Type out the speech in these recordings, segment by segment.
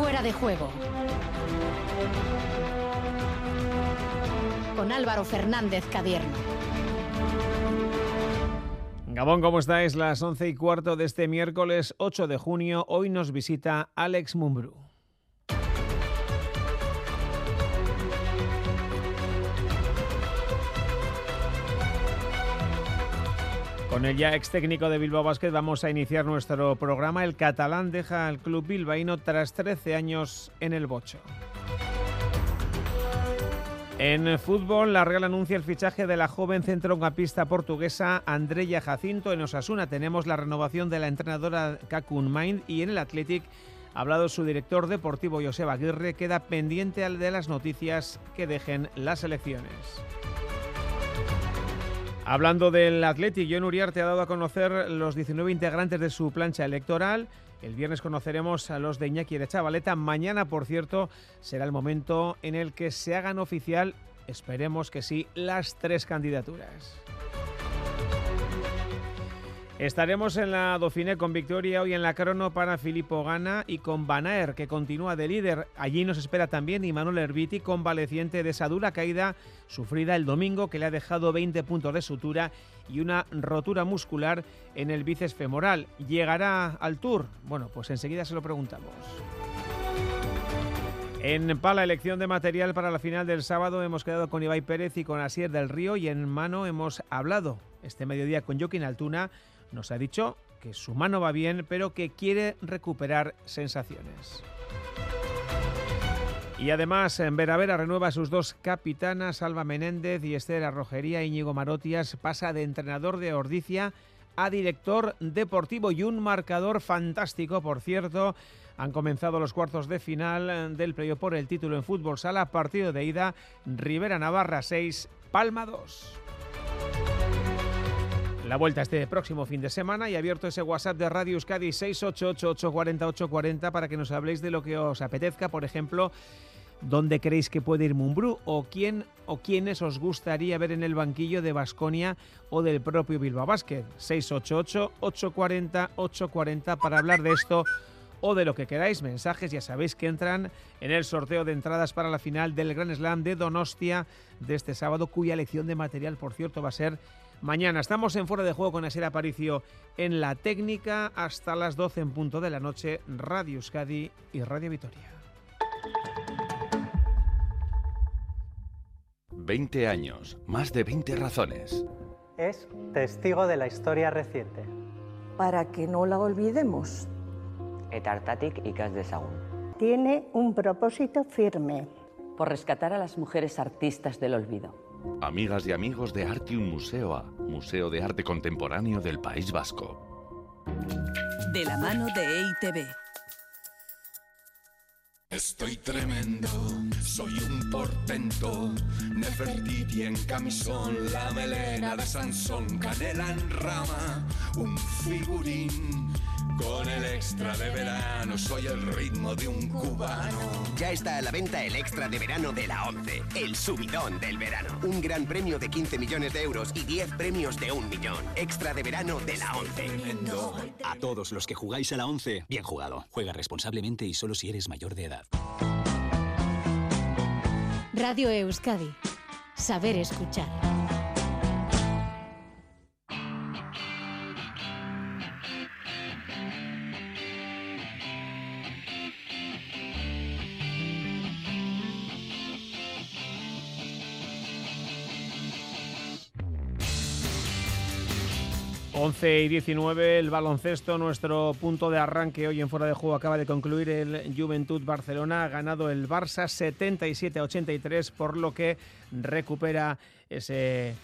Fuera de juego. Con Álvaro Fernández Cadierno. Gabón, ¿cómo estáis? Las once y cuarto de este miércoles 8 de junio. Hoy nos visita Alex Mumbrú. Con el ya ex técnico de Bilbao Basket vamos a iniciar nuestro programa. El catalán deja al club bilbaíno tras 13 años en el bocho. En fútbol, la Real anuncia el fichaje de la joven centrocampista portuguesa Andrea Jacinto. En Osasuna tenemos la renovación de la entrenadora Kakun Mind y en el Athletic ha hablado su director deportivo Joseba Aguirre. Queda pendiente de las noticias que dejen las elecciones. Hablando del Athletic, John Uriarte ha dado a conocer los 19 integrantes de su plancha electoral. El viernes conoceremos a los de Iñaki de Chavaleta. Mañana, por cierto, será el momento en el que se hagan oficial, esperemos que sí, las tres candidaturas. Estaremos en la Dauphiné con victoria hoy en la crono para Filippo Gana y con Banaer, que continúa de líder. Allí nos espera también Imanol Herbiti, convaleciente de esa dura caída sufrida el domingo, que le ha dejado 20 puntos de sutura y una rotura muscular en el bíceps femoral. ¿Llegará al Tour? Bueno, pues enseguida se lo preguntamos. En Pala, elección de material para la final del sábado, hemos quedado con Ibai Pérez y con Asier del Río y en mano hemos hablado este mediodía con Joaquín Altuna nos ha dicho que su mano va bien, pero que quiere recuperar sensaciones. Y además, en Veravera renueva a sus dos capitanas, Alba Menéndez y Esther Arrojería. Íñigo Marotias pasa de entrenador de Ordicia a director deportivo y un marcador fantástico, por cierto. Han comenzado los cuartos de final del playoff por el título en fútbol sala. Partido de ida, Rivera Navarra 6, Palma 2 la vuelta este próximo fin de semana y abierto ese WhatsApp de Radio Euskadi 688-840-840 para que nos habléis de lo que os apetezca, por ejemplo, dónde creéis que puede ir Mumbrú o quién o quiénes os gustaría ver en el banquillo de Basconia o del propio Bilbao Basket. 688-840-840 para hablar de esto o de lo que queráis. Mensajes ya sabéis que entran en el sorteo de entradas para la final del Gran Slam de Donostia de este sábado, cuya elección de material, por cierto, va a ser mañana. Estamos en Fuera de Juego con Asier Aparicio en la técnica hasta las 12 en punto de la noche, Radio Euskadi y Radio Vitoria. 20 años, más de 20 razones. Es testigo de la historia reciente. Para que no la olvidemos. Etartatic y Cas de Sagún. Tiene un propósito firme. Por rescatar a las mujeres artistas del olvido Amigas y amigos de Artium Museoa, Museo de Arte Contemporáneo del País Vasco. De la mano de EITB. Estoy tremendo, soy un portento, Nefertiti en camisón, la melena de Sansón, canela en rama, un figurín con el extra de verano soy el ritmo de un cubano. Ya está a la venta el extra de verano de la 11, el subidón del verano. Un gran premio de 15 millones de euros y 10 premios de un millón. Extra de verano de la 11. A todos los que jugáis a la 11, bien jugado. Juega responsablemente y solo si eres mayor de edad. Radio Euskadi. Saber escuchar. 11 y 19, el baloncesto, nuestro punto de arranque hoy en fuera de juego acaba de concluir el Juventud Barcelona, ha ganado el Barça 77 a 83, por lo que recupera ese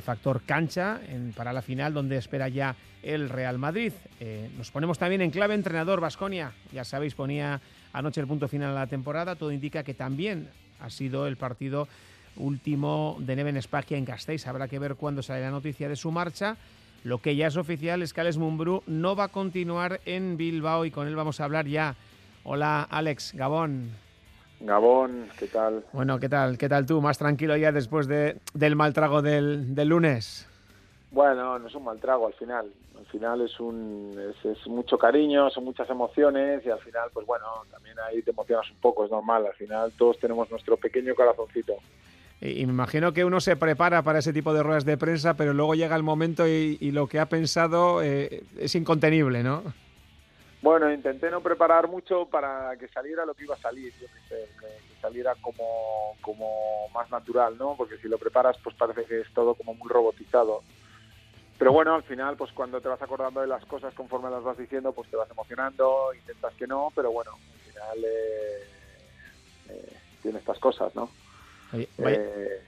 factor cancha para la final donde espera ya el Real Madrid. Eh, nos ponemos también en clave entrenador Vasconia, ya sabéis, ponía anoche el punto final a la temporada, todo indica que también ha sido el partido último de Neven Spagia en Gasteiz. Habrá que ver cuándo sale la noticia de su marcha. Lo que ya es oficial es que Alex Mumbrú no va a continuar en Bilbao y con él vamos a hablar ya. Hola Alex, Gabón. Gabón, ¿qué tal? Bueno, ¿qué tal? ¿Qué tal tú? ¿Más tranquilo ya después de, del mal trago del, lunes? Bueno, no es un mal trago al final. Al final es un es, mucho cariño, son muchas emociones y al final, pues bueno, también ahí te emocionas un poco, es normal. Al final todos tenemos nuestro pequeño corazoncito. Y, me imagino que uno se prepara para ese tipo de ruedas de prensa, pero luego llega el momento y, lo que ha pensado eh, es incontenible, ¿no? Bueno, intenté no preparar mucho para que saliera lo que iba a salir, yo que, que saliera como, como más natural, ¿no? Porque si lo preparas, pues parece que es todo como muy robotizado. Pero bueno, al final, pues cuando te vas acordando de las cosas conforme las vas diciendo, pues te vas emocionando, intentas que no, pero bueno, al final eh, eh, tiene estas cosas, ¿no? Eh,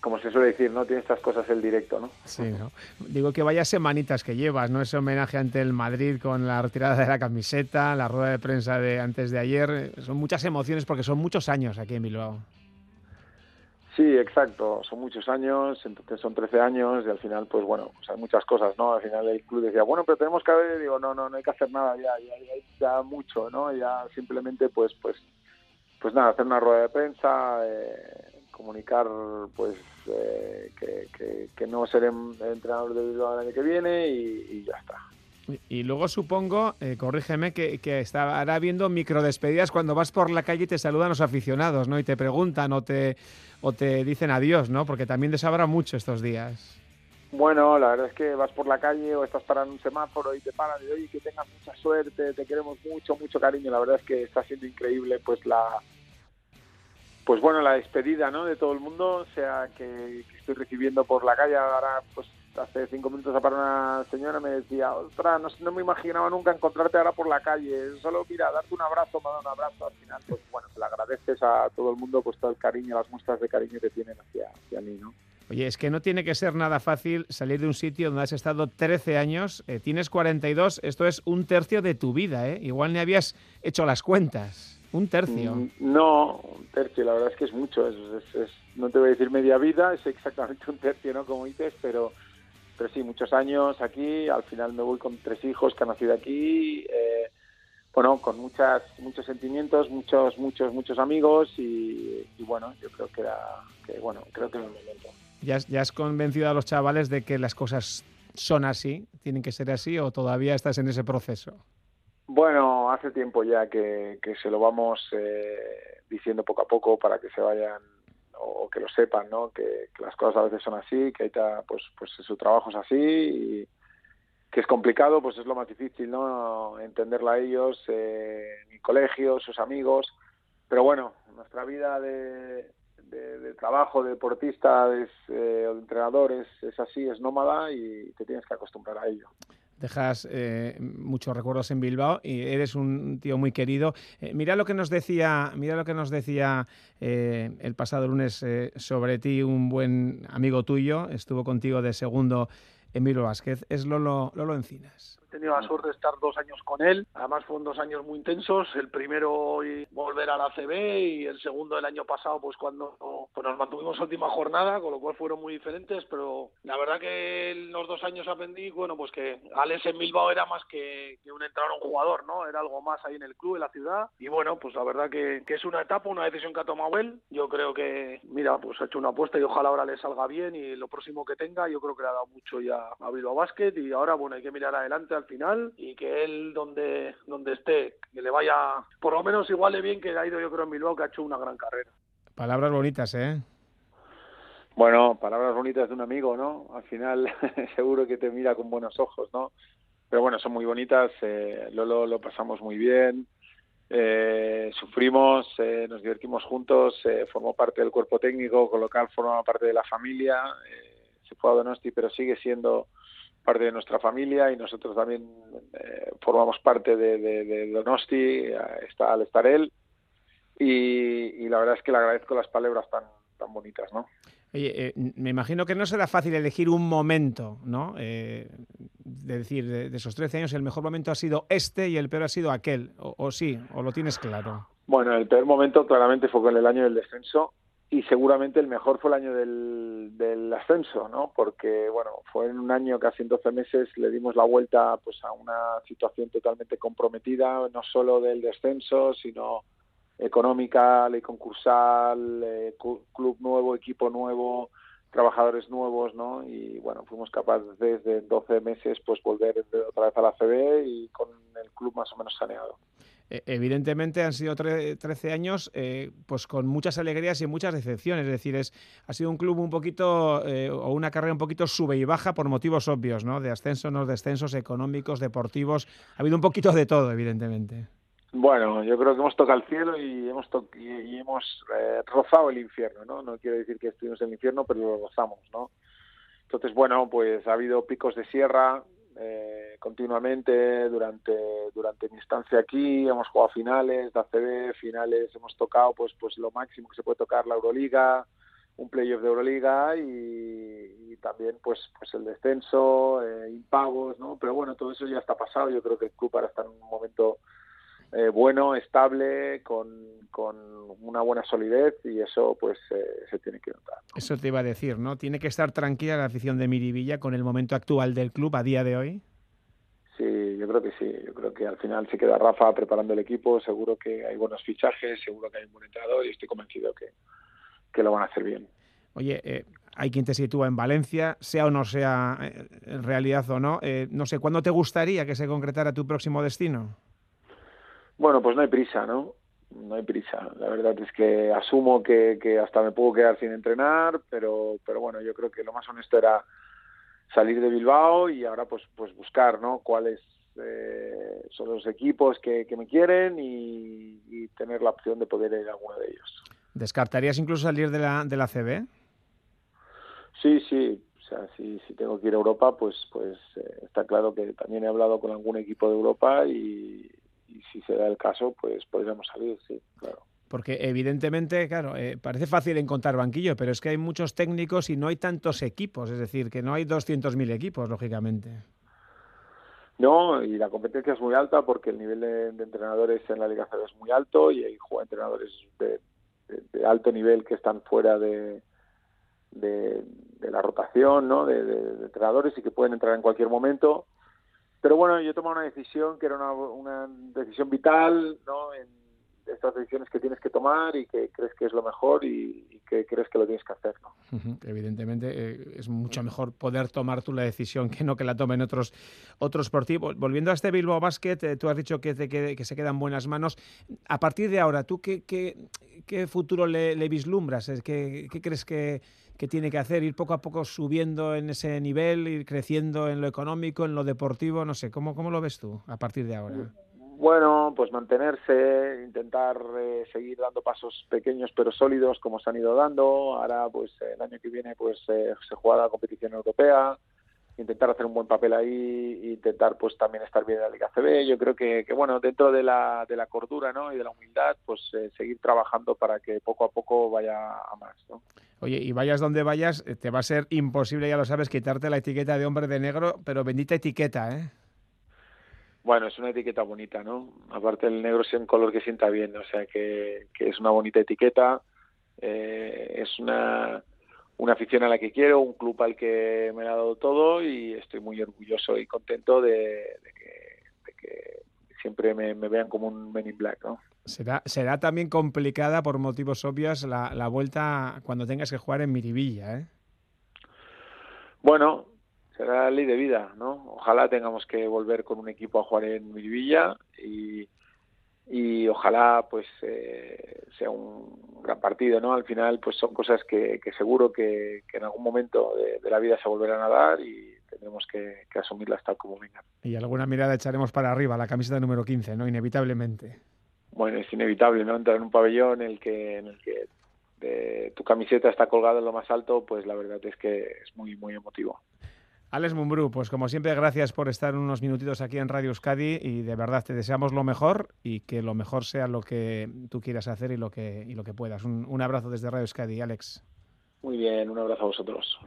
como se suele decir, ¿no? Tiene estas cosas el directo, ¿no? Sí, ¿no? Digo que vaya semanitas que llevas, ¿no? Ese homenaje ante el Madrid con la retirada de la camiseta, la rueda de prensa de antes de ayer. Son muchas emociones porque son muchos años aquí en Bilbao. Sí, exacto. Son muchos años, entonces son 13 años y al final, pues bueno, pues hay muchas cosas, ¿no? Al final el club decía, bueno, pero tenemos que haber, digo, no, no, no hay que hacer nada ya, ya, ya, ya mucho, ¿no? Ya simplemente, pues, pues, pues nada, hacer una rueda de prensa, eh, comunicar, pues, eh, que, que, no seré entrenador de Bilbao el año que viene y ya está. Y luego supongo, eh, corrígeme, que, que estará viendo microdespedidas cuando vas por la calle y te saludan los aficionados, ¿no? Y te preguntan o te, o te dicen adiós, ¿no? Porque también desabrá mucho estos días. Bueno, la verdad es que vas por la calle o estás parando un semáforo y te paran y oye, que tengas mucha suerte, te queremos mucho, mucho cariño. La verdad es que está siendo increíble, pues la, pues bueno, la despedida, ¿no? De todo el mundo, o sea, que, estoy recibiendo por la calle ahora, pues hace cinco minutos para una señora me decía, ostras, no, me imaginaba nunca encontrarte ahora por la calle, solo mira, darte un abrazo, me un abrazo, al final, pues bueno, le agradeces a todo el mundo pues todo el cariño, las muestras de cariño que tienen hacia, hacia mí, ¿no? Oye, es que no tiene que ser nada fácil salir de un sitio donde has estado 13 años, eh, tienes 42, esto es un tercio de tu vida, ¿eh? Igual ni habías hecho las cuentas. Un tercio. Mm, no, un tercio, la verdad es que es mucho. Es, es, no te voy a decir media vida, es exactamente un tercio, ¿no? Como dices, pero, pero sí, muchos años aquí, al final me voy con tres hijos que han nacido aquí, eh, bueno, con muchas, muchos sentimientos, muchos, muchos, muchos amigos y, bueno, yo creo que era, que, bueno, creo que es el momento. ¿Ya, ¿Ya has convencido a los chavales de que las cosas son así, tienen que ser así o todavía estás en ese proceso? Bueno, hace tiempo ya que, se lo vamos eh, diciendo poco a poco para que se vayan o que lo sepan, ¿no? Que, las cosas a veces son así, que está, pues, pues su trabajo es así y que es complicado, pues es lo más difícil, ¿no? Entenderla a ellos, eh, mi colegio, sus amigos, pero bueno, nuestra vida de, de, trabajo, de deportista, de, eh, de entrenador es, es así, es nómada y te tienes que acostumbrar a ello dejas eh, muchos recuerdos en Bilbao y eres un tío muy querido. Eh, mira lo que nos decía, mira lo que nos decía eh, el pasado lunes sobre ti un buen amigo tuyo, estuvo contigo de segundo Emilio Vázquez, es Lolo, Lolo Encinas tenido la suerte de estar dos años con él. Además fueron dos años muy intensos. El primero volver a la CB y el segundo el año pasado, pues cuando pues nos mantuvimos última jornada, con lo cual fueron muy diferentes. Pero la verdad que en los dos años aprendí, bueno, pues que Alex en Bilbao era más que, un entrenador, un jugador, ¿no? Era algo más ahí en el club, en la ciudad. Y bueno, pues la verdad que, es una etapa, una decisión que ha tomado él. Yo creo que, mira, pues ha hecho una apuesta y ojalá ahora le salga bien y lo próximo que tenga, yo creo que le ha dado mucho ya a Bilbao Basket y ahora, bueno, hay que mirar adelante al final y que él donde, donde esté, que le vaya por lo menos igual de bien que ha ido yo creo en Bilbao, que ha hecho una gran carrera. Palabras bonitas, ¿eh? Bueno, palabras bonitas de un amigo, ¿no? Al final seguro que te mira con buenos ojos, ¿no? Pero bueno, son muy bonitas, eh, Lolo lo pasamos muy bien, eh, sufrimos, eh, nos divertimos juntos, eh, formó parte del cuerpo técnico, con lo cual formaba parte de la familia, eh, se fue a Donosti, pero sigue siendo parte de nuestra familia y nosotros también eh, formamos parte de, de, Donosti, eh, está, al estar él. Y, la verdad es que le agradezco las palabras tan, tan bonitas, ¿no? Oye, eh, me imagino que no será fácil elegir un momento, ¿no? de decir, de, esos 13 años, el mejor momento ha sido este y el peor ha sido aquel, o, o sí, o lo tienes claro. Bueno, el peor momento claramente fue con el año del descenso y seguramente el mejor fue el año del, del, ascenso, ¿no? Porque, bueno, fue en un año, casi en 12 meses, le dimos la vuelta pues a una situación totalmente comprometida, no solo del descenso, sino económica, ley concursal, eh, club nuevo, equipo nuevo, trabajadores nuevos, ¿no? Y bueno, fuimos capaces desde 12 meses pues volver otra vez a la CB y con el club más o menos saneado. E, evidentemente han sido 13 años eh, pues con muchas alegrías y muchas decepciones. Es decir, es, ha sido un club un poquito eh, o una carrera un poquito sube y baja por motivos obvios, ¿no? De ascensos, no descensos económicos, deportivos. Ha habido un poquito de todo, evidentemente. Bueno, yo creo que hemos tocado el cielo y hemos, y, hemos eh, rozado el infierno, ¿no? No quiero decir que estuvimos en el infierno, pero lo rozamos, ¿no? Entonces, bueno, pues ha habido picos de sierra eh, continuamente durante durante mi estancia aquí. Hemos jugado finales de ACB, finales, hemos tocado pues pues lo máximo que se puede tocar la Euroliga, un playoff de Euroliga y, también pues pues el descenso, eh, impagos, ¿no? Pero bueno, todo eso ya está pasado. Yo creo que el club ahora está en un momento eh, bueno, estable, con, con, una buena solidez y eso pues eh, se tiene que notar. Eso te iba a decir, ¿no? ¿Tiene que estar tranquila la afición de Miribilla con el momento actual del club a día de hoy? Sí, yo creo que sí. Yo creo que al final se queda Rafa preparando el equipo. Seguro que hay buenos fichajes, seguro que hay un buen entrenador y estoy convencido que, que lo van a hacer bien. Oye, eh, hay quien te sitúa en Valencia, sea o no sea en realidad o no. no sé, ¿cuándo te gustaría que se concretara tu próximo destino? Bueno, pues no hay prisa, ¿no? No hay prisa. La verdad es que asumo que, que hasta me puedo quedar sin entrenar, pero, pero bueno, yo creo que lo más honesto era salir de Bilbao y ahora pues, pues buscar, ¿no? Cuáles eh, son los equipos que, que me quieren y, y, tener la opción de poder ir a alguno de ellos. ¿Descartarías incluso salir de la, de la CB? Sí, sí. O sea, si, si tengo que ir a Europa, pues, pues eh, está claro que también he hablado con algún equipo de Europa y, y si se da el caso, pues podríamos salir, sí, claro. Porque evidentemente, claro, eh, parece fácil encontrar banquillo, pero es que hay muchos técnicos y no hay tantos equipos, es decir, que no hay 200.000 equipos, lógicamente. No, y la competencia es muy alta porque el nivel de, entrenadores en la Liga CB es muy alto y hay entrenadores de, de, alto nivel que están fuera de, de, la rotación, ¿no? De, entrenadores y que pueden entrar en cualquier momento pero bueno, yo tomé una decisión que era una, una decisión vital, ¿no? En estas decisiones que tienes que tomar y que crees que es lo mejor y, que crees que lo tienes que hacer. ¿no? Evidentemente eh, es mucho mejor poder tomar tú la decisión que no que la tomen otros, otros por ti. Volviendo a este Bilbao Basket, eh, tú has dicho que, que, se quedan buenas manos. A partir de ahora, ¿tú qué, qué, qué futuro le, le vislumbras? ¿Qué, ¿Qué crees que, que tiene que hacer, ir poco a poco subiendo en ese nivel, ir creciendo en lo económico, en lo deportivo, no sé, ¿cómo, cómo lo ves tú a partir de ahora? Bueno, pues mantenerse, intentar eh, seguir dando pasos pequeños pero sólidos como se han ido dando. Ahora, pues el año que viene, pues eh, se juega la competición europea intentar hacer un buen papel ahí intentar pues también estar bien en la Liga CB. Yo creo que, que bueno, dentro de la, de la cordura ¿no? y de la humildad, pues eh, seguir trabajando para que poco a poco vaya a más. ¿no? Oye, y vayas donde vayas, eh, te va a ser imposible, ya lo sabes, quitarte la etiqueta de hombre de negro, pero bendita etiqueta, ¿eh? Bueno, es una etiqueta bonita, ¿no? Aparte el negro es un color que sienta bien, o sea que, que es una bonita etiqueta, eh, es una una afición a la que quiero, un club al que me ha dado todo y estoy muy orgulloso y contento de, que, siempre me, vean como un Men in Black. ¿no? Será, será también complicada por motivos obvios la, la vuelta cuando tengas que jugar en Miribilla, ¿eh? Bueno, será la ley de vida, ¿no? Ojalá tengamos que volver con un equipo a jugar en Miribilla y, y ojalá pues eh, sea un gran partido no al final pues son cosas que, que seguro que, que, en algún momento de, la vida se volverán a dar y tendremos que, que, asumirlas tal como vengan. Y alguna mirada echaremos para arriba la camiseta número 15 no inevitablemente. Bueno es inevitable no entrar en un pabellón en el que en el que de, tu camiseta está colgada en lo más alto pues la verdad es que es muy muy emotivo Alex Mumbrú, pues como siempre, gracias por estar unos minutitos aquí en Radio Euskadi y de verdad te deseamos lo mejor y que lo mejor sea lo que tú quieras hacer y lo que, y lo que puedas. Un, un abrazo desde Radio Euskadi, Alex. Muy bien, un abrazo a vosotros.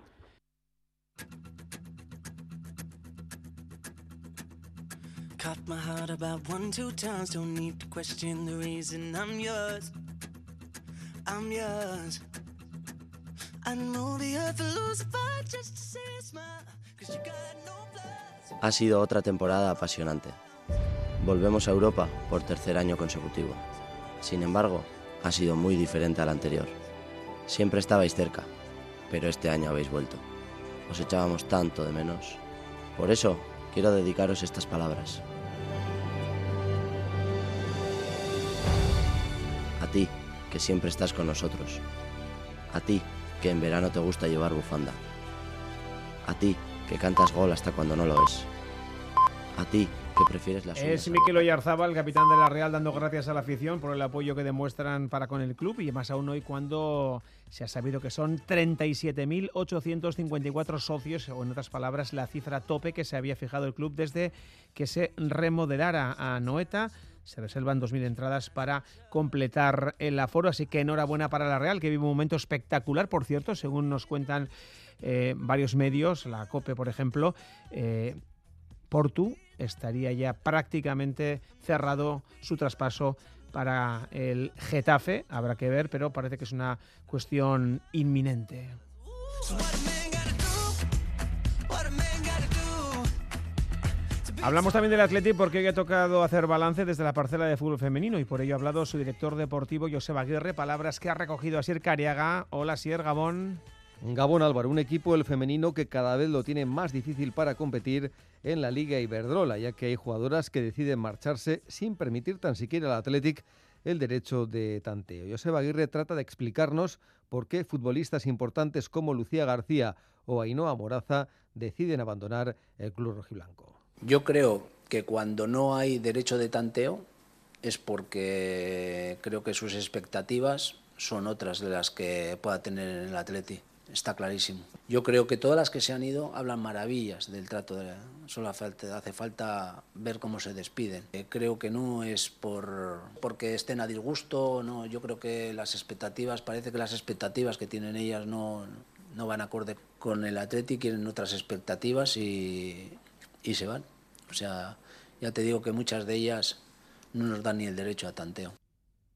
Cut my heart about one, two times. Don't need to question the reason I'm yours. I'm yours. I'd move the earth to lose a fight just. Ha sido otra temporada apasionante. Volvemos a Europa por tercer año consecutivo. Sin embargo, ha sido muy diferente al anterior. Siempre estabais cerca, pero este año habéis vuelto. Os echábamos tanto de menos. Por eso quiero dedicaros estas palabras. A ti, que siempre estás con nosotros. A ti, que en verano te gusta llevar bufanda. A ti, que cantas gol hasta cuando no lo es. A ti, que prefieres las Es Miquel Oyarzábal, capitán de la Real, dando gracias a la afición por el apoyo que demuestran para con el club y más aún hoy cuando se ha sabido que son 37.854 socios, o en otras palabras, la cifra tope que se había fijado el club desde que se remodelara a Noeta. Se reservan 2.000 entradas para completar el aforo, así que enhorabuena para la Real, que vive un momento espectacular, por cierto, según nos cuentan eh, varios medios, la COPE, por ejemplo. Eh, Portu estaría ya prácticamente cerrado su traspaso para el Getafe. Habrá que ver, pero parece que es una cuestión inminente. Hablamos también del Atleti porque hoy ha tocado hacer balance desde la parcela de fútbol femenino y por ello ha hablado su director deportivo Joseba Aguirre, palabras que ha recogido Asier Cariaga. Hola Asier Gabón. Gabón Álvaro, un equipo el femenino que cada vez lo tiene más difícil para competir en la Liga Iberdrola, ya que hay jugadoras que deciden marcharse sin permitir tan siquiera al Athletic el derecho de tanteo. Joseba Aguirre trata de explicarnos por qué futbolistas importantes como Lucía García o Ainhoa Moraza deciden abandonar el club rojiblanco. Yo creo que cuando no hay derecho de tanteo es porque creo que sus expectativas son otras de las que pueda tener en el Atleti está clarísimo. Yo creo que todas las que se han ido hablan maravillas del trato, de, solo hace falta ver cómo se despiden. Eh, creo que no es por porque estén a disgusto, no, yo creo que las expectativas, parece que las expectativas que tienen ellas no, no van acorde con el Atleti, quieren otras expectativas y, y se van. O sea, ya te digo que muchas de ellas no nos dan ni el derecho a tanteo.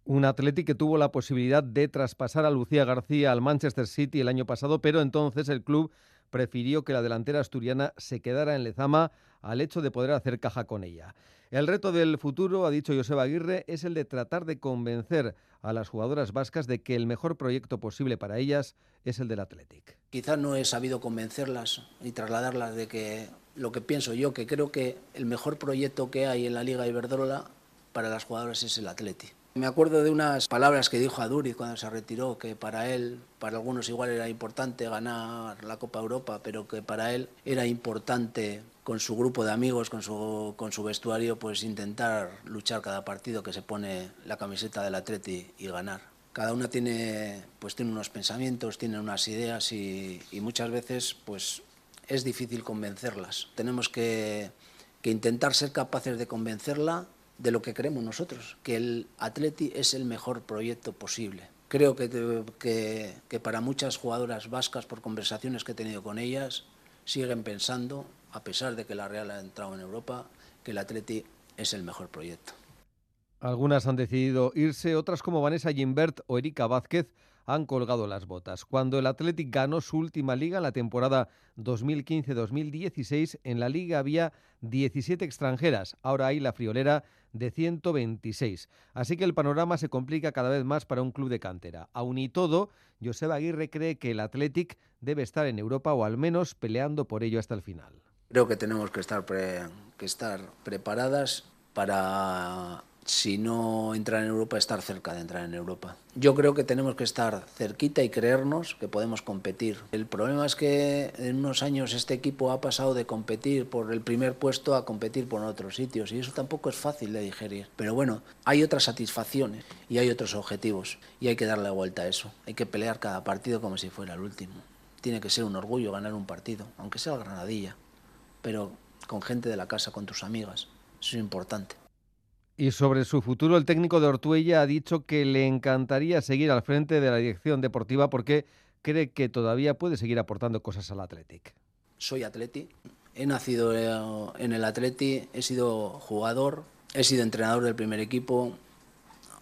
Un Atleti que tuvo la posibilidad de traspasar a Lucía García al Manchester City el año pasado, pero entonces el club prefirió que la delantera asturiana se quedara en Lezama al hecho de poder hacer caja con ella. El reto del futuro, ha dicho Joseba Aguirre, es el de tratar de convencer a las jugadoras vascas de que el mejor proyecto posible para ellas es el del Athletic. Quizás no he sabido convencerlas y trasladarlas de que lo que pienso yo, que creo que el mejor proyecto que hay en la Liga Iberdrola para las jugadoras es el Athletic. Me acuerdo de unas palabras que dijo a Duri cuando se retiró, que para él, para algunos igual era importante ganar la Copa Europa, pero que para él era importante con su grupo de amigos, con su, con su vestuario, pues intentar luchar cada partido que se pone la camiseta del Atleti y ganar. Cada una tiene, pues tiene unos pensamientos, tiene unas ideas y, y muchas veces pues es difícil convencerlas. Tenemos que, que intentar ser capaces de convencerla de lo que creemos nosotros, que el Atleti es el mejor proyecto posible. Creo que, que, que, para muchas jugadoras vascas, por conversaciones que he tenido con ellas, siguen pensando, a pesar de que la Real ha entrado en Europa, que el Atleti es el mejor proyecto. Algunas han decidido irse, otras como Vanessa Gimbert o Erika Vázquez han colgado las botas. Cuando el Athletic ganó su última liga la temporada 2015-2016, en la liga había 17 extranjeras. Ahora hay la friolera de 126. Así que el panorama se complica cada vez más para un club de cantera. Aún y todo, Joseba Aguirre cree que el Athletic debe estar en Europa o al menos peleando por ello hasta el final. Creo que tenemos que estar preparadas para si no entrar en Europa, estar cerca de entrar en Europa. Yo creo que tenemos que estar cerquita y creernos que podemos competir. El problema es que en unos años este equipo ha pasado de competir por el primer puesto a competir por otros sitios y eso tampoco es fácil de digerir. Pero bueno, hay otras satisfacciones y hay otros objetivos y hay que darle vuelta a eso. Hay que pelear cada partido como si fuera el último. Tiene que ser un orgullo ganar un partido, aunque sea el Granadilla, pero con gente de la casa, con tus amigas. Eso es importante. Y sobre su futuro, el técnico de Ortuella ha dicho que le encantaría seguir al frente de la dirección deportiva porque cree que todavía puede seguir aportando cosas al Athletic. Soy atleti, he nacido eh, en el Atleti, he sido jugador, he sido entrenador del primer equipo,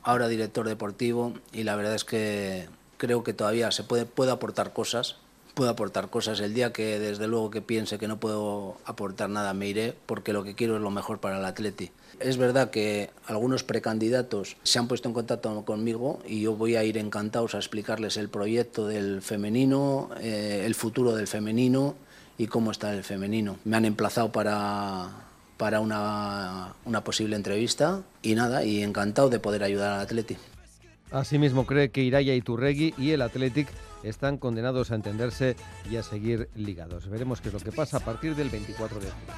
ahora director deportivo y la verdad es que creo que todavía se puede, puede aportar cosas puedo aportar cosas. El día que desde luego que piense que no puedo aportar nada me iré porque lo que quiero es lo mejor para el Atleti. Es verdad que algunos precandidatos se han puesto en contacto conmigo y yo voy a ir encantados a explicarles el proyecto del femenino, eh, el futuro del femenino y cómo está el femenino. Me han emplazado para, para una, una posible entrevista y nada, y encantado de poder ayudar al Atleti. Asimismo cree que Iraya Iturregui y el Athletic están condenados a entenderse y a seguir ligados. Veremos qué es lo que pasa a partir del 24 de julio.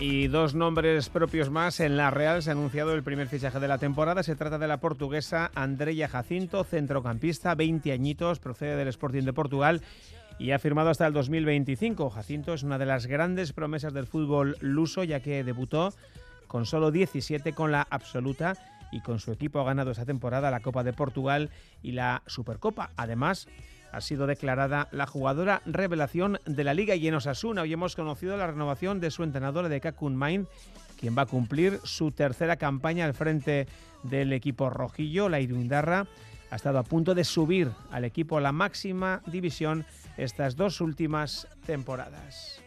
Y dos nombres propios más. En la Real se ha anunciado el primer fichaje de la temporada. Se trata de la portuguesa Andrea Jacinto, centrocampista, 20 añitos, procede del Sporting de Portugal y ha firmado hasta el 2025. Jacinto es una de las grandes promesas del fútbol luso, ya que debutó con solo 17 con la absoluta y con su equipo ha ganado esa temporada la Copa de Portugal y la Supercopa. Además, ha sido declarada la jugadora revelación de la Liga y en Osasuna hoy hemos conocido la renovación de su entrenadora de Kakun Main, quien va a cumplir su tercera campaña al frente del equipo rojillo, la Irundarra. Ha estado a punto de subir al equipo a la máxima división estas dos últimas temporadas.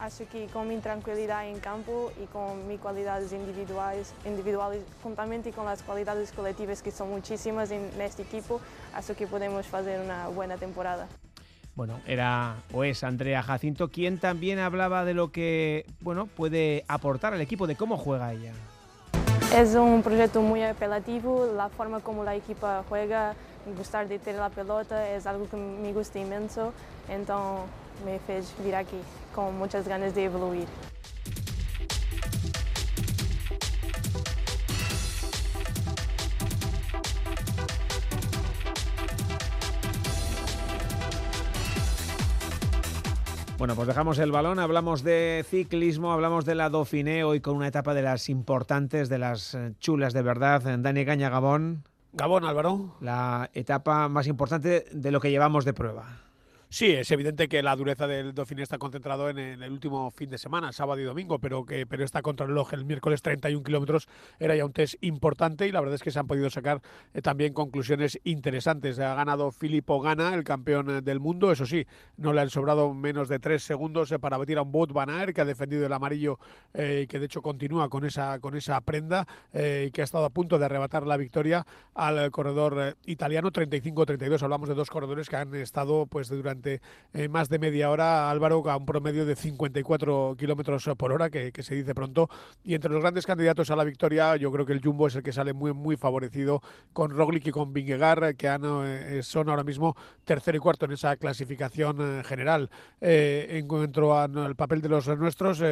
Acho que con mi tranquilidad en campo y con mis cualidades individuales, individuales juntamente con las cualidades colectivas que son muchísimas en este equipo, acho que podemos hacer una buena temporada. Bueno, era o es Andrea Jacinto quien también hablaba de lo que bueno puede aportar al equipo, de cómo juega ella. Es un proyecto muy apelativo, la forma como la equipa juega, gustar de tener la pelota es algo que me gusta inmenso, entonces me fez vir aquí con muchas ganas de evoluir. Bueno, pues dejamos el balón, hablamos de ciclismo, hablamos de la Dauphiné, hoy con una etapa de las importantes, de las eh, chulas de verdad. Dani Gaña, Gabón. Gabón, Álvaro. La etapa más importante de lo que llevamos de prueba. Sí, es evidente que la dureza del Dauphiné está concentrado en, el último fin de semana, sábado y domingo, pero que pero esta contrarreloj el miércoles 31 kilómetros era ya un test importante y la verdad es que se han podido sacar eh, también conclusiones interesantes. Ha ganado Filippo Gana, el campeón eh, del mundo, eso sí, no le han sobrado menos de tres segundos eh, para batir a un Bot Van que ha defendido el amarillo y que de hecho continúa con esa, con esa prenda y que ha estado a punto de arrebatar la victoria al corredor italiano 35-32. Hablamos de dos corredores que han estado pues durante eh, más de media hora, Álvaro, a un promedio de 54 kilómetros por hora, que, se dice pronto. Y entre los grandes candidatos a la victoria, yo creo que el Jumbo es el que sale muy, muy favorecido con Roglic y con Vingegaard, que eh, son ahora mismo tercero y cuarto en esa clasificación eh, general. en cuanto al papel de los nuestros,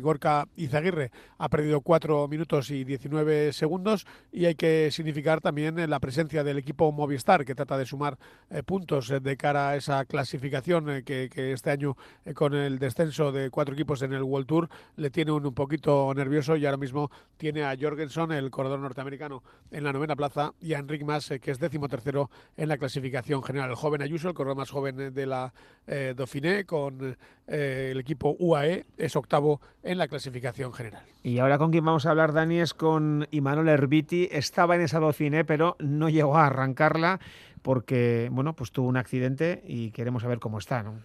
Gorka Izaguirre ha perdido 4 minutos y 19 segundos y hay que significar también la presencia del equipo Movistar, que trata de sumar puntos de cara a esa clasificación clasificación eh, que, este año eh, con el descenso de cuatro equipos en el World Tour le tiene un, un poquito nervioso y ahora mismo tiene a Jorgensen, el corredor norteamericano, en la novena plaza y a Enric Mas, eh, que es décimo tercero en la clasificación general. El joven Ayuso, el corredor más joven de la Dauphiné, con el equipo UAE, es octavo en la clasificación general. Y ahora con quien vamos a hablar, Dani, es con Imanol Herbiti. Estaba en esa Dauphiné, pero no llegó a arrancarla porque bueno, pues tuvo un accidente y queremos saber cómo está, ¿no?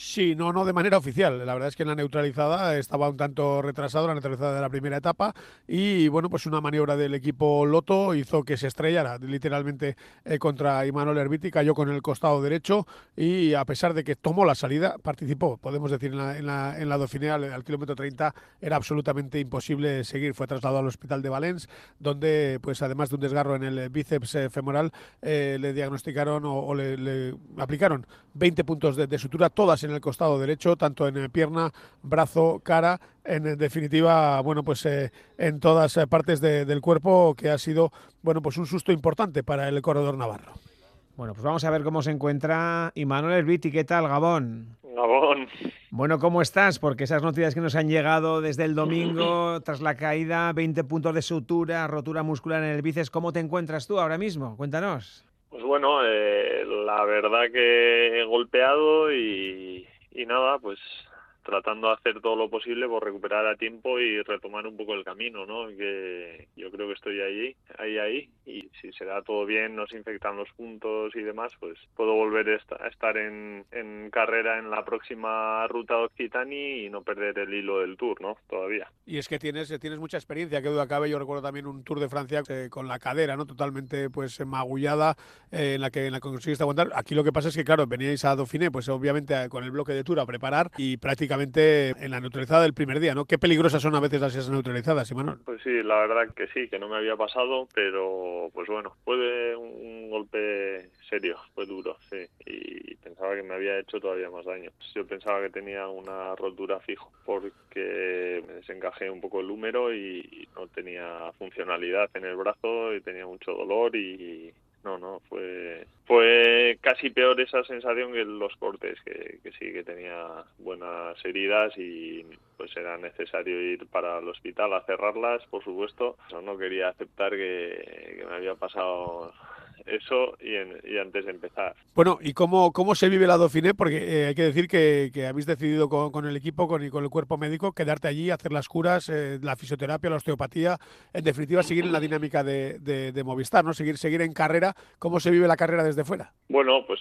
Sí, no, no de manera oficial. La verdad es que en la neutralizada estaba un tanto retrasado, la neutralizada de la primera etapa, y bueno, pues una maniobra del equipo Loto hizo que se estrellara literalmente eh, contra Imanol Herbiti, cayó con el costado derecho y a pesar de que tomó la salida, participó, podemos decir, en la, en al, kilómetro 30, era absolutamente imposible seguir. Fue trasladado al hospital de Valence, donde, pues además de un desgarro en el bíceps eh, femoral, eh, le diagnosticaron o, le, aplicaron 20 puntos de, de sutura, todas en en el costado derecho, tanto en pierna, brazo, cara, en definitiva, bueno, pues eh, en todas eh, partes del cuerpo, que ha sido, bueno, pues un susto importante para el corredor navarro. Bueno, pues vamos a ver cómo se encuentra Imanuel Herbiti. ¿Qué tal, Gabón? Gabón. Bueno, ¿cómo estás? Porque esas noticias que nos han llegado desde el domingo, tras la caída, 20 puntos de sutura, rotura muscular en el bíceps, ¿cómo te encuentras tú ahora mismo? Cuéntanos. Pues bueno, eh, la verdad que he golpeado y, nada, pues tratando de hacer todo lo posible por recuperar a tiempo y retomar un poco el camino, ¿no? Que yo creo que estoy ahí, ahí, ahí, y si se da todo bien, no se infectan los puntos y demás, pues puedo volver a estar en, en carrera en la próxima ruta de Occitani y no perder el hilo del Tour, ¿no? Todavía. Y es que tienes, tienes mucha experiencia, que duda cabe, yo recuerdo también un Tour de Francia eh, con la cadera, ¿no? Totalmente, pues, magullada, eh, en la que en la que conseguiste aguantar. Aquí lo que pasa es que, claro, veníais a Dauphiné, pues obviamente con el bloque de Tour a preparar y prácticamente en la neutralizada del primer día, ¿no? Qué peligrosas son a veces las esas neutralizadas, Manuel. Pues sí, la verdad que sí, que no me había pasado, pero pues bueno, fue un golpe serio, fue duro, sí, y pensaba que me había hecho todavía más daño. Yo pensaba que tenía una rotura fijo porque me desencajé un poco el húmero y no tenía funcionalidad en el brazo y tenía mucho dolor y no, no, fue fue casi peor esa sensación que los cortes, que, sí que tenía buenas heridas y pues era necesario ir para el hospital a cerrarlas, por supuesto. no quería aceptar que me había pasado eso y, antes de empezar. Bueno, ¿y cómo, cómo se vive la Dauphiné? Porque eh, hay que decir que, habéis decidido con, el equipo con, y con el cuerpo médico quedarte allí, hacer las curas, eh, la fisioterapia, la osteopatía, en definitiva seguir en la dinámica de, de, Movistar, ¿no? Seguir, seguir en carrera. ¿Cómo se vive la carrera desde fuera? Bueno, pues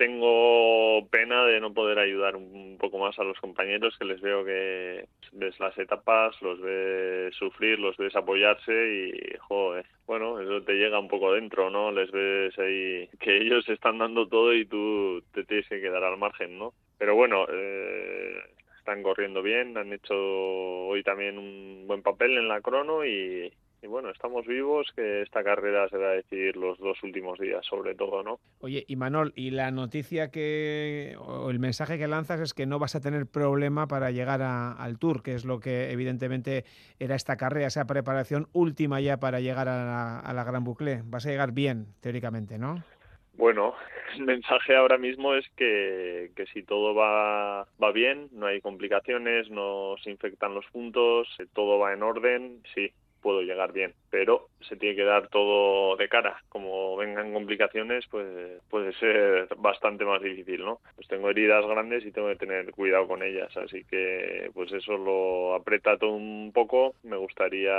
tengo pena de no poder ayudar un poco más a los compañeros que les veo que ves las etapas, los ves sufrir, los ves apoyarse y joder, bueno, eso te llega un poco dentro, ¿no? Les ves ahí que ellos están dando todo y tú te tienes que quedar al margen, ¿no? Pero bueno, eh, están corriendo bien, han hecho hoy también un buen papel en la crono y, y bueno, estamos vivos, que esta carrera se va a decidir los dos últimos días, sobre todo, ¿no? Oye, y Manol, y la noticia que, o el mensaje que lanzas es que no vas a tener problema para llegar al Tour, que es lo que evidentemente era esta carrera, esa preparación última ya para llegar a la, Gran Boucle. Vas a llegar bien, teóricamente, ¿no? Bueno, el mensaje ahora mismo es que, que si todo va, va bien, no hay complicaciones, no se infectan los puntos, todo va en orden, sí, puedo llegar bien, pero se tiene que dar todo de cara. Como vengan complicaciones, pues puede ser bastante más difícil, ¿no? Pues tengo heridas grandes y tengo que tener cuidado con ellas, así que pues eso lo aprieta todo un poco. Me gustaría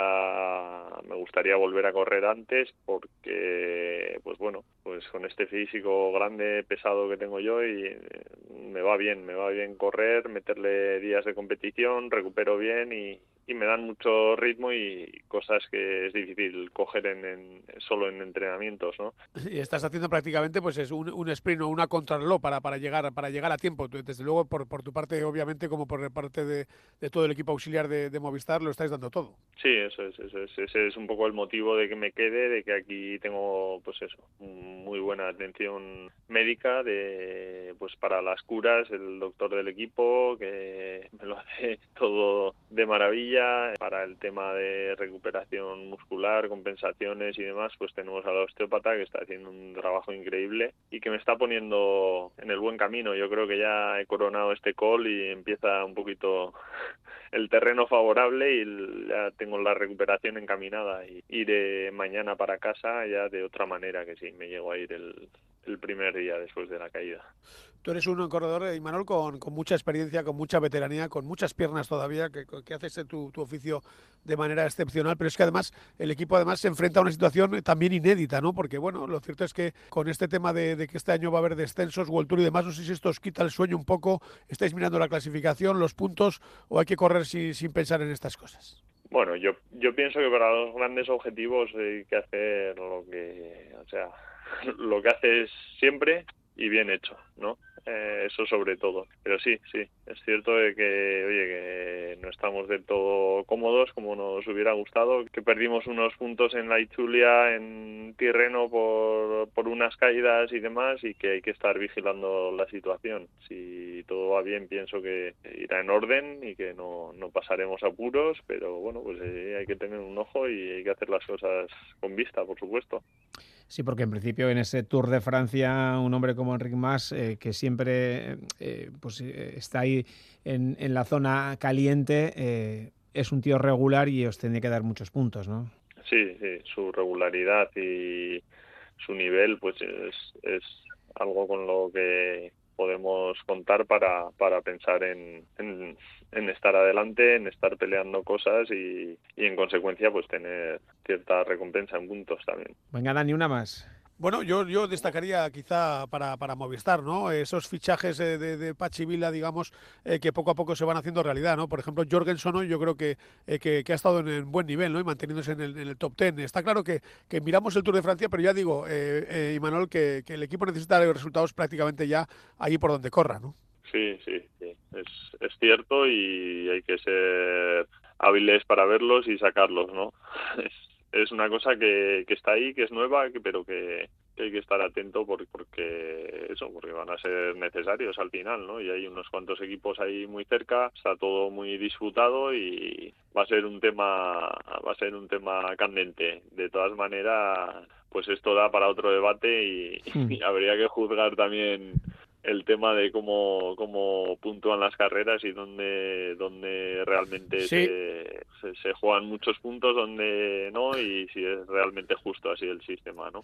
me gustaría volver a correr antes porque pues bueno, pues con este físico grande, pesado que tengo yo y eh, me va bien, me va bien correr, meterle días de competición, recupero bien y, y me dan mucho ritmo y cosas que es difícil coger en, solo en entrenamientos, ¿no? Y estás haciendo prácticamente pues es un, un sprint o una contrarreloj para, para llegar para llegar a tiempo. Desde luego por, por tu parte obviamente como por parte de, de todo el equipo auxiliar de, de, Movistar lo estáis dando todo. Sí, eso es, eso es, ese es un poco el motivo de que me quede, de que aquí tengo pues eso, muy buena atención médica de pues para las curas, el doctor del equipo que me lo hace todo de maravilla para el tema de recuperación muscular, compensaciones y demás, pues tenemos a la osteópata que está haciendo un trabajo increíble y que me está poniendo en el buen camino. Yo creo que ya he coronado este call y empieza un poquito el terreno favorable y ya tengo la recuperación encaminada y iré mañana para casa ya de otra manera que sí, me llego a ir el, el primer día después de la caída. Tú eres un corredor, eh, Imanol, con, con mucha experiencia, con mucha veteranía, con muchas piernas todavía, que, que haces tu, tu, oficio de manera excepcional, pero es que además el equipo además se enfrenta a una situación también inédita, ¿no? Porque bueno, lo cierto es que con este tema de, de que este año va a haber descensos, World Tour y demás, no sé si esto os quita el sueño un poco, estáis mirando la clasificación, los puntos, o hay que correr sin, sin pensar en estas cosas. Bueno, yo, yo pienso que para los grandes objetivos hay que hacer lo que, o sea, lo que haces siempre y bien hecho, ¿no? Eh, eso sobre todo. Pero sí, sí, es cierto de que, oye, que no estamos del todo cómodos como nos hubiera gustado, que perdimos unos puntos en la Ichulia, en Tirreno por, por unas caídas y demás y que hay que estar vigilando la situación. Si todo va bien, pienso que irá en orden y que no, no pasaremos apuros, pero bueno, pues eh, hay que tener un ojo y hay que hacer las cosas con vista, por supuesto. Sí, porque en principio en ese Tour de Francia un hombre como Enric Mas, eh, que siempre eh, pues, eh, está ahí en, en, la zona caliente, es un tío regular y os tiene que dar muchos puntos, ¿no? Sí, sí, su regularidad y su nivel pues es, es algo con lo que podemos contar para, para pensar en, en, estar adelante, en estar peleando cosas y, y en consecuencia pues tener cierta recompensa en puntos también. Venga, Dani, una más. Bueno, yo, yo destacaría quizá para, para Movistar, ¿no? Esos fichajes de, de, Pachi Vila, digamos, eh, que poco a poco se van haciendo realidad, ¿no? Por ejemplo, Jorgensen yo creo que, eh, que, ha estado en, buen nivel, ¿no? Y manteniéndose en el, en el top ten. Está claro que, que, miramos el Tour de Francia, pero ya digo, eh, eh Imanol, que, que, el equipo necesita resultados prácticamente ya ahí por donde corra, ¿no? Sí, sí, sí. Es, es cierto y hay que ser hábiles para verlos y sacarlos, ¿no? es una cosa que, que está ahí, que es nueva, pero que, hay que estar atento porque, porque eso, porque van a ser necesarios al final, ¿no? Y hay unos cuantos equipos ahí muy cerca, está todo muy disputado y va a ser un tema, va a ser un tema candente. De todas maneras, pues esto da para otro debate y hmm. habría que juzgar también el tema de cómo, cómo puntúan las carreras y dónde, dónde realmente se, se, juegan muchos puntos, dónde no, y si es realmente justo así el sistema, ¿no?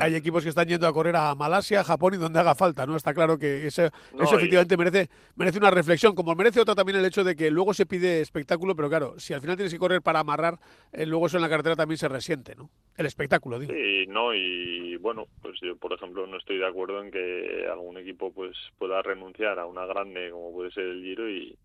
Hay, equipos que están yendo a correr a Malasia, Japón y donde haga falta, ¿no? Está claro que eso, eso efectivamente merece, merece una reflexión, como merece otra también el hecho de que luego se pide espectáculo, pero claro, si al final tienes que correr para amarrar, eh, luego eso en la carretera también se resiente, ¿no? El espectáculo, digo. Sí, no, y bueno, pues yo, por ejemplo, no estoy de acuerdo en que algún equipo pues pueda renunciar a una grande como puede ser el Giro y,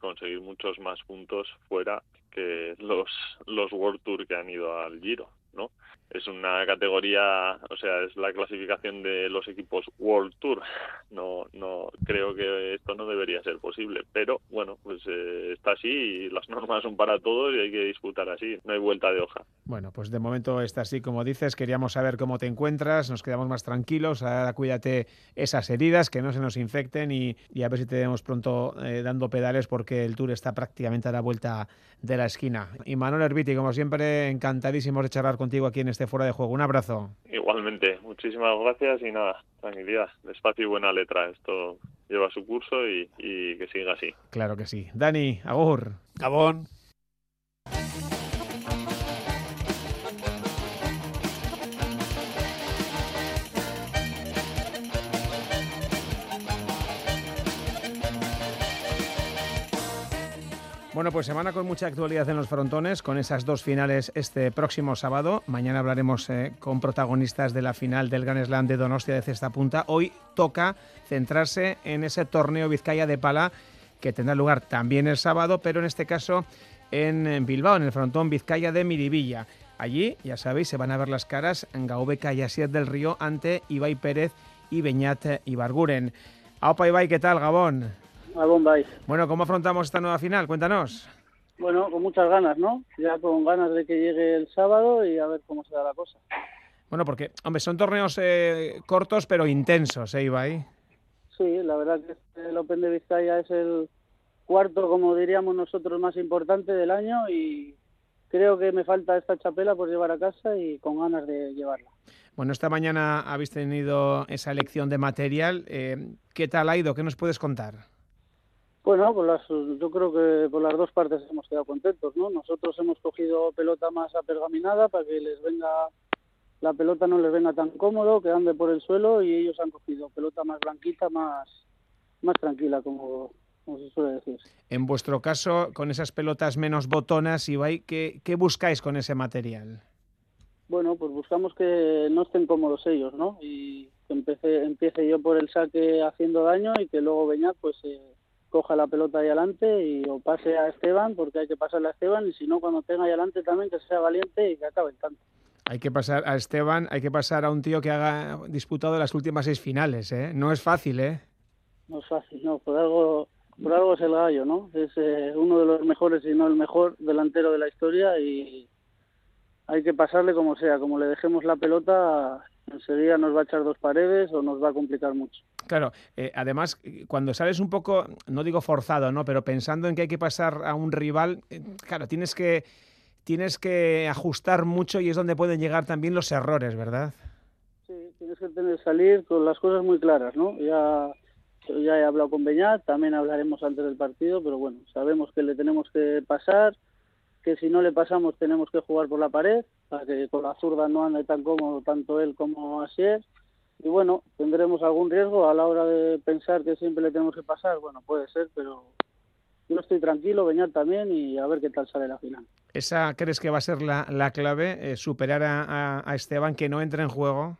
conseguir muchos más puntos fuera que los los World Tour que han ido al Giro, ¿no? es una categoría, o sea, es la clasificación de los equipos World Tour. No, no creo que esto no debería ser posible, pero bueno, pues eh, está así y las normas son para todos y hay que disputar así. No hay vuelta de hoja. Bueno, pues de momento está así como dices. Queríamos saber cómo te encuentras, nos quedamos más tranquilos. Ahora cuídate esas heridas, que no se nos infecten y, a ver si te vemos pronto eh, dando pedales porque el Tour está prácticamente a la vuelta de la esquina. Y Manuel Herbiti, como siempre, encantadísimos de charlar contigo aquí en este fuera de juego. Un abrazo. Igualmente, muchísimas gracias y nada, tranquilidad, despacio y buena letra. Esto lleva su curso y, y que siga así. Claro que sí. Dani, Agur. Gabón. Bueno, pues semana con mucha actualidad en los frontones, con esas dos finales este próximo sábado. Mañana hablaremos eh, con protagonistas de la final del Gran Slam de Donostia de Cesta Punta. Hoy toca centrarse en ese torneo Vizcaya de Pala que tendrá lugar también el sábado, pero en este caso en Bilbao, en el frontón Vizcaya de Miribilla. Allí, ya sabéis, se van a ver las caras en Gaubeca y Asier del Río ante Ibai Pérez y Beñat Ibarguren. Aupa Ibai, ¿qué tal, Gabón? A Bombay. Bueno, ¿cómo afrontamos esta nueva final? Cuéntanos. Bueno, con muchas ganas, ¿no? Ya con ganas de que llegue el sábado y a ver cómo se da la cosa. Bueno, porque, hombre, son torneos eh, cortos pero intensos, ¿eh, Ibai? Sí, la verdad que el Open de Vizcaya es el cuarto, como diríamos nosotros, más importante del año y creo que me falta esta chapela por llevar a casa y con ganas de llevarla. Bueno, esta mañana habéis tenido esa elección de material. Eh, ¿Qué tal ha ido? ¿Qué nos puedes contar? Bueno, pues las, yo creo que por las dos partes hemos quedado contentos, ¿no? Nosotros hemos cogido pelota más apergaminada para que les venga la pelota no les venga tan cómodo, que ande por el suelo y ellos han cogido pelota más blanquita, más más tranquila, como, se suele decir. En vuestro caso, con esas pelotas menos botonas, Ibai, ¿qué, ¿qué buscáis con ese material? Bueno, pues buscamos que no estén cómodos ellos, ¿no? Y que empiece, empiece yo por el saque haciendo daño y que luego Beñat pues eh, coja la pelota ahí adelante y o pase a Esteban, porque hay que pasarle a Esteban, y si no, cuando tenga ahí adelante también que sea valiente y que acabe el tanto. Hay que pasar a Esteban, hay que pasar a un tío que haga disputado las últimas seis finales, ¿eh? No es fácil, ¿eh? No es fácil, no, por algo, por algo es el gallo, ¿no? Es eh, uno de los mejores, y no el mejor delantero de la historia y hay que pasarle como sea, como le dejemos la pelota, enseguida nos va a echar dos paredes o nos va a complicar mucho. Claro, eh, además, cuando sales un poco, no digo forzado, ¿no? Pero pensando en que hay que pasar a un rival, eh, claro, tienes que, tienes que ajustar mucho y es donde pueden llegar también los errores, ¿verdad? Sí, tienes que tener, salir con las cosas muy claras, ¿no? Ya, ya he hablado con Beñat, también hablaremos antes del partido, pero bueno, sabemos que le tenemos que pasar, que si no le pasamos tenemos que jugar por la pared, para que con la zurda no ande tan cómodo tanto él como Asier y bueno, tendremos algún riesgo a la hora de pensar que siempre le tenemos que pasar, bueno, puede ser, pero yo estoy tranquilo, Beñat también y a ver qué tal sale la final. ¿Esa crees que va a ser la, la clave, eh, superar a, a, Esteban, que no entre en juego?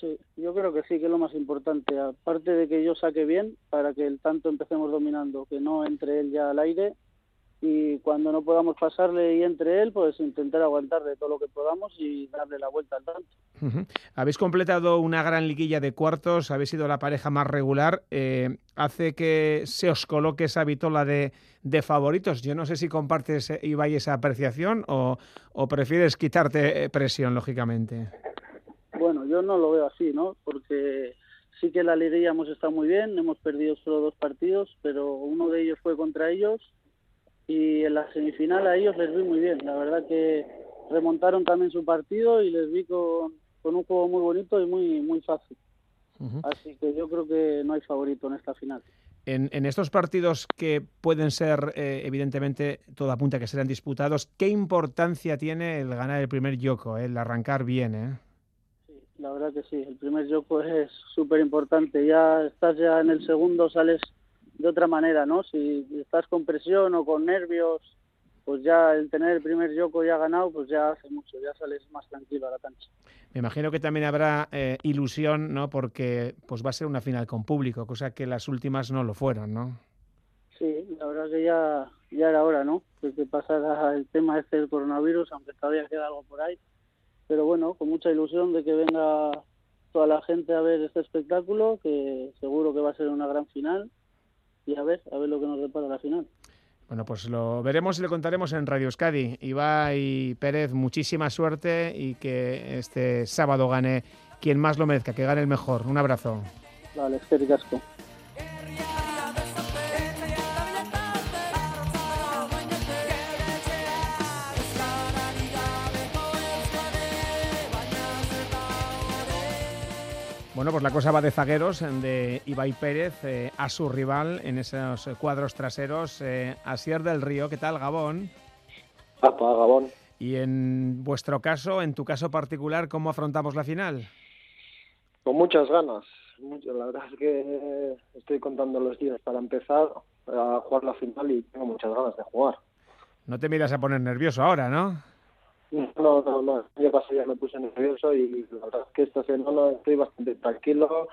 Sí, yo creo que sí, que es lo más importante. Aparte de que yo saque bien, para que el tanto empecemos dominando, que no entre él ya al aire y cuando no podamos pasarle y entre él, pues intentar aguantarle todo lo que podamos y darle la vuelta al tanto. Habéis completado una gran liguilla de cuartos, habéis sido la pareja más regular. Eh, ¿Hace que se os coloque esa vitola de, de favoritos? Yo no sé si compartes, eh, Ibai, esa apreciación o, o prefieres quitarte eh, presión, lógicamente. Bueno, yo no lo veo así, ¿no? Porque sí que la liguilla hemos estado muy bien, hemos perdido solo dos partidos, pero uno de ellos fue contra ellos y en la semifinal a ellos les vi muy bien. La verdad que remontaron también su partido y les vi con, con un juego muy bonito y muy, muy fácil. Así que yo creo que no hay favorito en esta final. En, en estos partidos que pueden ser, eh, evidentemente, todo apunta a que serán disputados, ¿qué importancia tiene el ganar el primer Yoko, el arrancar bien? Eh? Sí, la verdad que sí, el primer Yoko es súper importante. Ya estás ya en el segundo, sales de otra manera, ¿no? Si estás con presión o con nervios, pues ya el tener el primer Yoko ya ganado, pues ya hace mucho, ya sales más tranquilo a la cancha. Me imagino que también habrá eh, ilusión, ¿no? Porque pues va a ser una final con público, cosa que las últimas no lo fueron, ¿no? Sí, la verdad que ya, ya era hora, ¿no? Que, que pasara el tema este del coronavirus, aunque todavía queda algo por ahí. Pero bueno, con mucha ilusión de que venga toda la gente a ver este espectáculo, que seguro que va a ser una gran final y a ver, a ver lo que nos depara la final. Bueno, pues lo veremos y le contaremos en Radio Euskadi. Ibai Pérez, muchísima suerte y que este sábado gane quien más lo merezca, que gane el mejor. Un abrazo. Vale, es que Bueno, pues la cosa va de zagueros, de Ibai Pérez eh, a su rival en esos cuadros traseros. Eh, Asier del Río, ¿qué tal, Gabón? Apa, Gabón. Y en vuestro caso, en tu caso particular, ¿cómo afrontamos la final? Con muchas ganas. La verdad es que estoy contando los días para empezar a jugar la final y tengo muchas ganas de jugar. No te miras a poner nervioso ahora, ¿no? No, no, no. El año pasado ya me puse nervioso y la verdad es que esta semana estoy bastante tranquilo.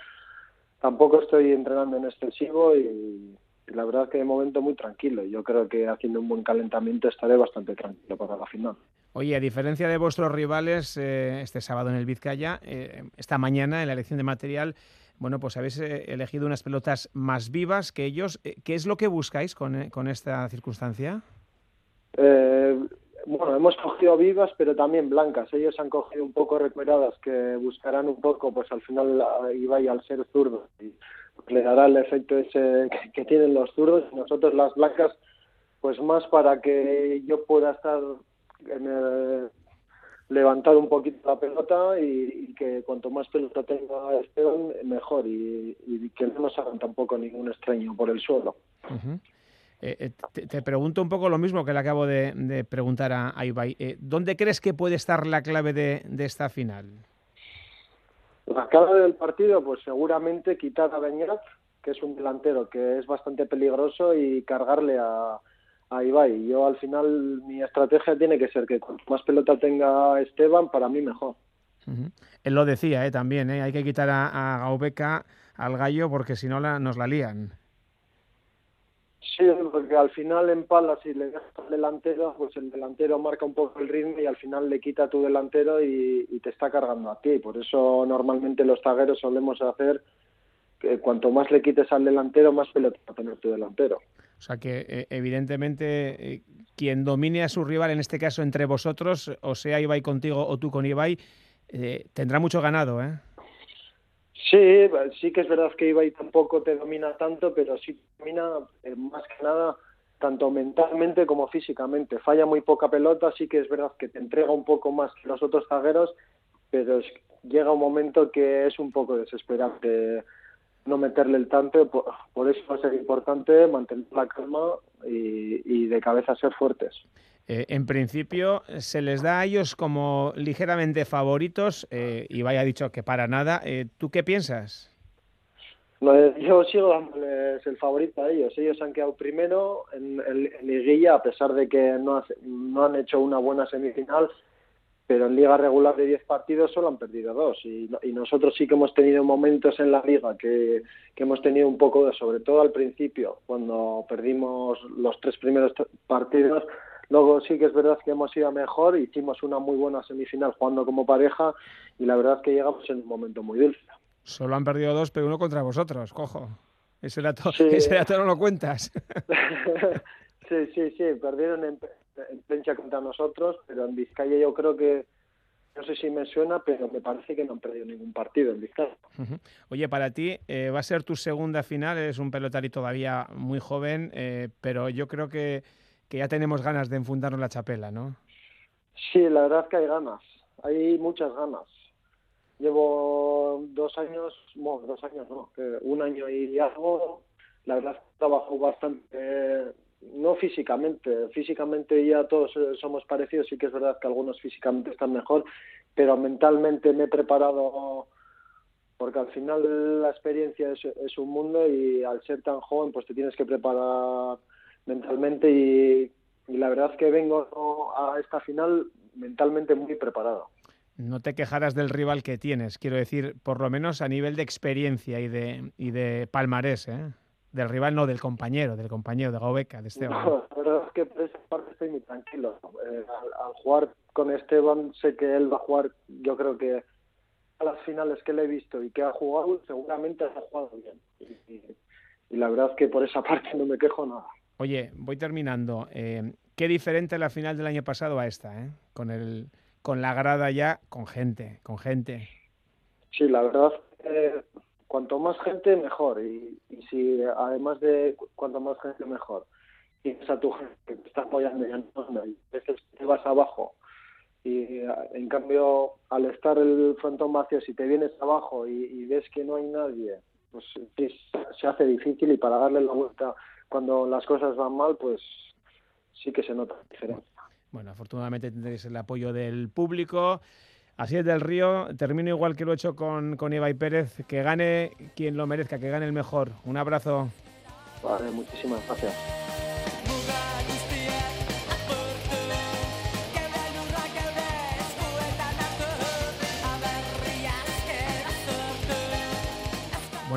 Tampoco estoy entrenando en excesivo y la verdad es que de momento muy tranquilo. Yo creo que haciendo un buen calentamiento estaré bastante tranquilo para la final. Oye, a diferencia de vuestros rivales, eh, este sábado en el Vizcaya, eh, esta mañana en la elección de material, bueno, pues habéis eh, elegido unas pelotas más vivas que ellos. Eh, ¿Qué es lo que buscáis con, eh, con esta circunstancia? Bueno, hemos cogido vivas, pero también blancas. Ellos han cogido un poco recueradas, que buscarán un poco, pues al final Ibai al ser zurdo, y le dará el efecto ese que, tienen los zurdos. Nosotros las blancas, pues más para que yo pueda estar en el, levantar un poquito la pelota y, que cuanto más pelota tenga mejor. Y, que no nos hagan tampoco ningún extraño por el suelo. Eh, te, te, pregunto un poco lo mismo que le acabo de, de preguntar a, a Ibai. Eh, ¿Dónde crees que puede estar la clave de, de, esta final? La clave del partido, pues seguramente quitar a Beñat, que es un delantero que es bastante peligroso, y cargarle a, a Ibai. Yo al final mi estrategia tiene que ser que cuanto más pelota tenga Esteban, para mí mejor. Uh -huh. Él lo decía ¿eh? también, ¿eh? hay que quitar a, a Gaubeca, al gallo, porque si no la, nos la lían. Sí, porque al final en palas si le dejas al delantero, pues el delantero marca un poco el ritmo y al final le quita a tu delantero y, te está cargando a ti. Por eso normalmente los zagueros solemos hacer que cuanto más le quites al delantero, más pelota va a tener tu delantero. O sea que eh, evidentemente eh, quien domine a su rival, en este caso entre vosotros, o sea Ibai contigo o tú con Ibai, eh, tendrá mucho ganado, ¿eh? Sí, sí que es verdad que Ibai tampoco te domina tanto, pero sí domina eh, más que nada tanto mentalmente como físicamente. Falla muy poca pelota, sí que es verdad que te entrega un poco más que los otros zagueros, pero es, llega un momento que es un poco desesperante no meterle el tanto, por, eso va a ser importante mantener la calma y, de cabeza ser fuertes. Eh, en principio se les da a ellos como ligeramente favoritos eh, y vaya dicho que para nada. Eh, ¿Tú qué piensas? yo sigo dándoles el favorito a ellos. Ellos han quedado primero en, en, liguilla a pesar de que no, no han hecho una buena semifinal pero en liga regular de 10 partidos solo han perdido dos y, nosotros sí que hemos tenido momentos en la liga que, hemos tenido un poco de, sobre todo al principio, cuando perdimos los tres primeros partidos, luego sí que es verdad que hemos ido mejor, hicimos una muy buena semifinal jugando como pareja y la verdad es que llegamos en un momento muy dulce. Solo han perdido dos, pero uno contra vosotros, cojo. Ese dato, ese dato no lo cuentas. sí, sí, sí, perdieron en, en plancha contra nosotros, pero en Vizcaya yo creo que no sé si me suena, pero me parece que no han perdido ningún partido en Vizcaya. Oye, para ti eh, va a ser tu segunda final, eres un pelotari todavía muy joven, eh, pero yo creo que, que, ya tenemos ganas de enfundarnos la chapela, ¿no? Sí, la verdad que hay ganas, hay muchas ganas. Llevo dos años, bueno, dos años no, un año y algo, la verdad que trabajo bastante no físicamente, físicamente ya todos eh, somos parecidos, sí que es verdad que algunos físicamente están mejor, pero mentalmente me he preparado porque al final la experiencia es, un mundo y al ser tan joven pues te tienes que preparar mentalmente y, la verdad es que vengo a esta final mentalmente muy preparado. No te quejarás del rival que tienes, quiero decir, por lo menos a nivel de experiencia y de, y de palmarés, ¿eh? Del rival, no, del compañero, del compañero de Gaubeca, de Esteban. No, la verdad es que por esa parte estoy muy tranquilo. Eh, al, jugar con Esteban, sé que él va a jugar, yo creo que a las finales que le he visto y que ha jugado, seguramente ha jugado bien. Y, la verdad es que por esa parte no me quejo nada. Oye, voy terminando. Eh, qué diferente la final del año pasado a esta, ¿eh? Con, el, con la grada ya, con gente, con gente. Sí, la verdad eh, cuanto más gente mejor y, si además de cuanto más gente mejor tienes a tu gente que te está apoyando y a veces te vas abajo y en cambio al estar el frontón vacío si te vienes abajo y, ves que no hay nadie pues se hace difícil y para darle la vuelta cuando las cosas van mal pues sí que se nota diferencia bueno afortunadamente tendréis el apoyo del público Así es del Río, termino igual que lo he hecho con, con Ibai Pérez, que gane quien lo merezca, que gane el mejor. Un abrazo. Vale, muchísimas gracias.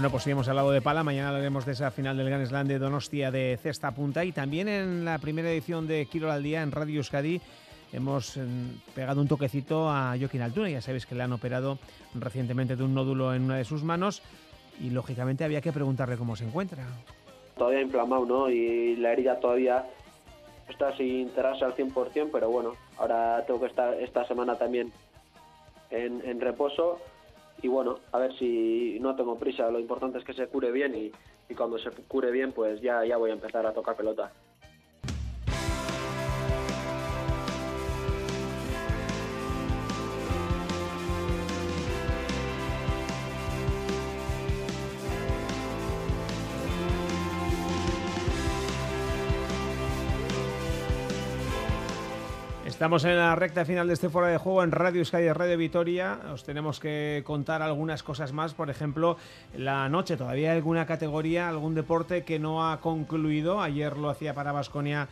Bueno, pues sí, hemos hablado de pala. Mañana hablaremos de esa final del Grand Slam de Donostia de cesta punta y también en la primera edición de Kilo al Día en Radio Euskadi hemos em, pegado un toquecito a Joaquín Altuna. Ya sabéis que le han operado recientemente de un nódulo en una de sus manos y lógicamente había que preguntarle cómo se encuentra. Todavía inflamado, ¿no? Y la herida todavía está sin cerrarse al 100%, pero bueno, ahora tengo que estar esta semana también en, reposo y bueno, a ver si no tengo prisa, lo importante es que se cure bien y, y cuando se cure bien pues ya, ya voy a empezar a tocar pelota. Estamos en la recta final de este fuera de juego en Radio y Radio Vitoria. Os tenemos que contar algunas cosas más. Por ejemplo, la noche todavía hay alguna categoría, algún deporte que no ha concluido. Ayer lo hacía para Basconia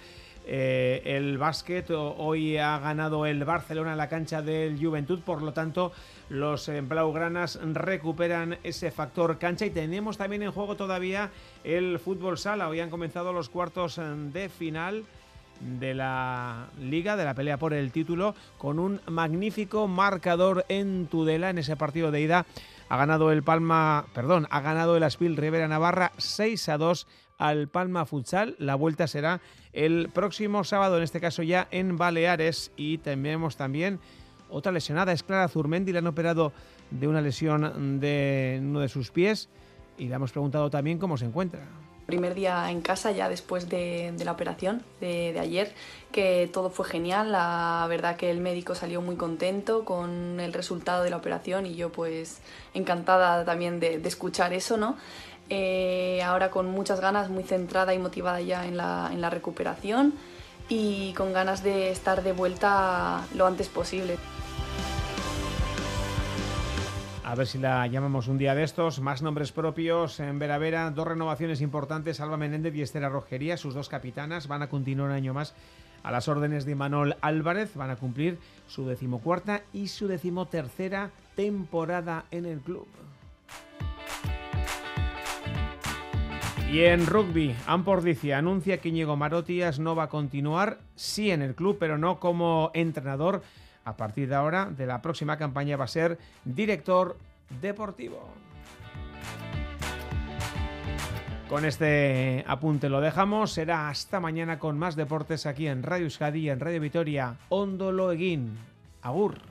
eh, el básquet. Hoy ha ganado el Barcelona en la cancha del Juventud. Por lo tanto, los eh, blaugranas recuperan ese factor cancha. Y tenemos también en juego todavía el fútbol sala. Hoy han comenzado los cuartos de final de la liga, de la pelea por el título, con un magnífico marcador en Tudela en ese partido de ida. Ha ganado el Palma, perdón, ha ganado el Aspil Rivera Navarra 6 a 2 al Palma Futsal. La vuelta será el próximo sábado, en este caso ya en Baleares. Y tenemos también otra lesionada, es Clara Zurmendi, le han operado de una lesión de uno de sus pies y le hemos preguntado también cómo se encuentra. Primer día en casa ya después de, la operación de, ayer, que todo fue genial, la verdad que el médico salió muy contento con el resultado de la operación y yo pues encantada también de, escuchar eso, ¿no? Eh, ahora con muchas ganas, muy centrada y motivada ya en la, en la recuperación y con ganas de estar de vuelta lo antes posible. A ver si la llamamos un día de estos. Más nombres propios en Vera Vera. Dos renovaciones importantes. Alba Menéndez y Estela Rogería, sus dos capitanas, van a continuar un año más a las órdenes de Manuel Álvarez. Van a cumplir su decimocuarta y su decimotercera temporada en el club. Y en rugby, Ampordicia anuncia que Íñigo Marotías no va a continuar, sí en el club, pero no como entrenador a partir de ahora, de la próxima campaña, va a ser director deportivo. Con este apunte lo dejamos. Será hasta mañana con más deportes aquí en Radio Euskadi y en Radio Vitoria. Ondolo Agur.